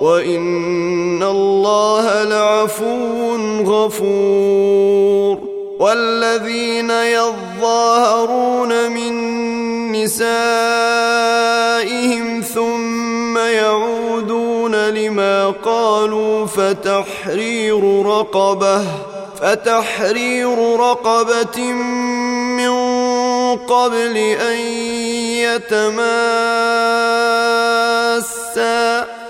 وان الله لعفو غفور والذين يظاهرون من نسائهم ثم يعودون لما قالوا فتحرير رقبه فتحرير رقبه من قبل ان يتماسا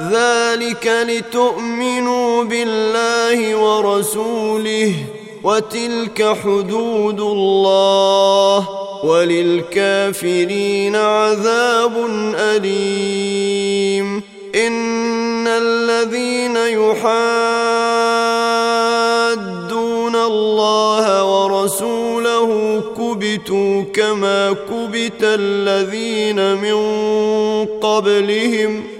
ذلك لتؤمنوا بالله ورسوله وتلك حدود الله وللكافرين عذاب أليم. إن الذين يحادون الله ورسوله كبتوا كما كبت الذين من قبلهم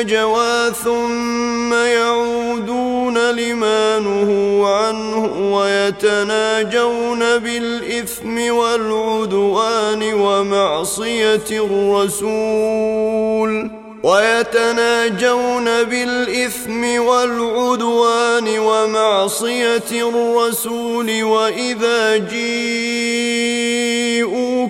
النجوى ثم يعودون لما نهوا عنه ويتناجون بالإثم والعدوان ومعصية الرسول ويتناجون بالإثم والعدوان ومعصية الرسول وإذا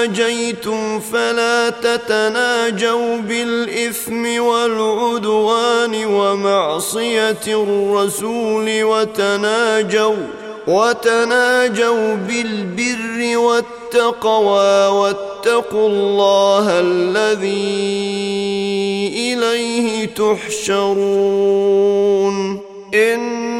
تناجيتم فلا تتناجوا بالإثم والعدوان ومعصية الرسول وتناجوا وتناجوا بالبر والتقوى واتقوا الله الذي إليه تحشرون انما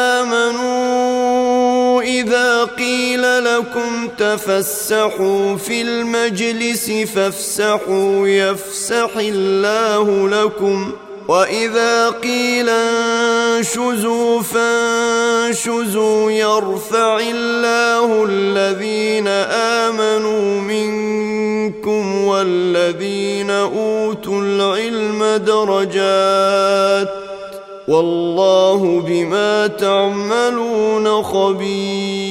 لكم تفسحوا في المجلس فافسحوا يفسح الله لكم. وإذا قيل انشزوا فانشزوا يرفع الله الذين آمنوا منكم والذين أوتوا العلم درجات. والله بما تعملون خبير.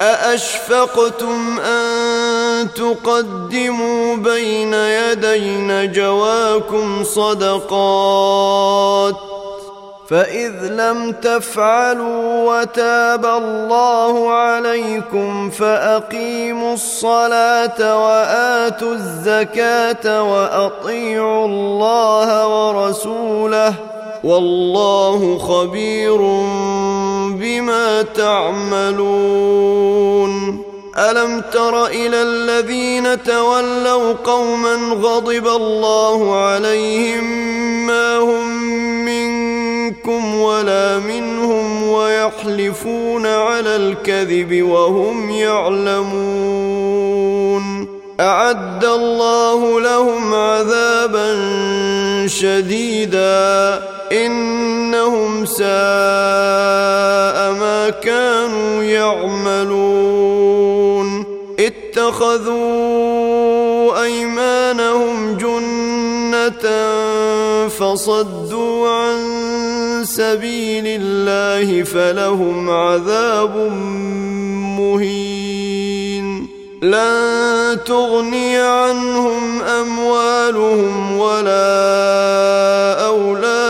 ااشفقتم ان تقدموا بين يدي نجواكم صدقات فاذ لم تفعلوا وتاب الله عليكم فاقيموا الصلاه واتوا الزكاه واطيعوا الله ورسوله والله خبير بما تعملون. ألم تر إلى الذين تولوا قوما غضب الله عليهم ما هم منكم ولا منهم ويحلفون على الكذب وهم يعلمون. أعد الله لهم عذابا شديدا. إنهم ساء ما كانوا يعملون. اتخذوا أيمانهم جنة فصدوا عن سبيل الله فلهم عذاب مهين. لن تغني عنهم أموالهم ولا أولادهم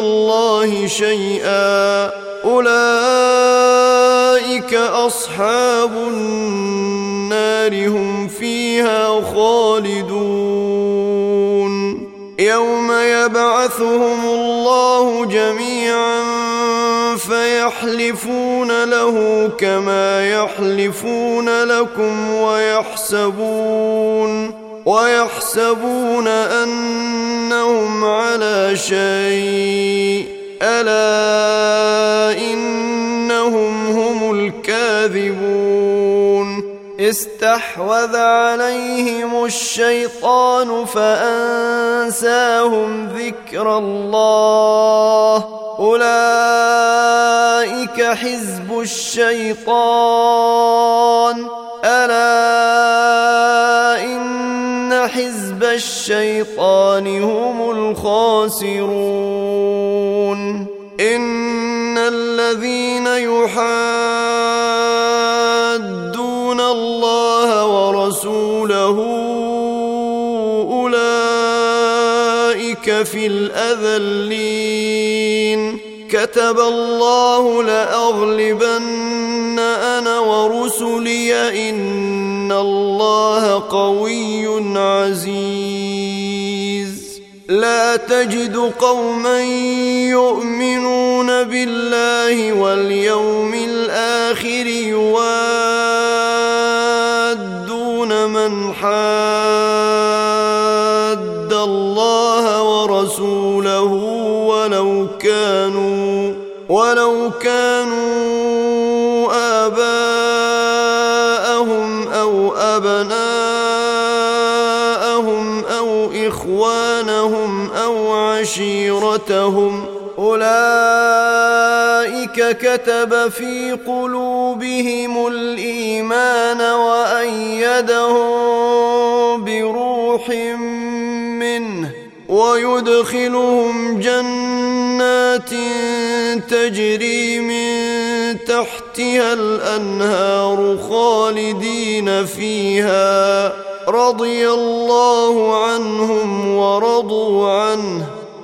الله شيئا. أولئك أصحاب النار هم فيها خالدون. يوم يبعثهم الله جميعا فيحلفون له كما يحلفون لكم ويحسبون. ويحسبون أنهم على شيء. ألا إنهم هم الكاذبون. استحوذ عليهم الشيطان فأنساهم ذكر الله. أولئك حزب الشيطان. ألا إن حزب الشيطان هم الخاسرون. إن الذين يحادون الله ورسوله أولئك في الأذلين. كتب الله لأغلبن أنا ورسلي إن الله قوي عزيز. لا تجد قوما يؤمنون بالله واليوم الآخر يوادون من حاد الله ورسوله ولو كانوا ولو كانوا عشيرتهم أولئك كتب في قلوبهم الإيمان وأيدهم بروح منه ويدخلهم جنات تجري من تحتها الأنهار خالدين فيها رضي الله عنهم ورضوا عنه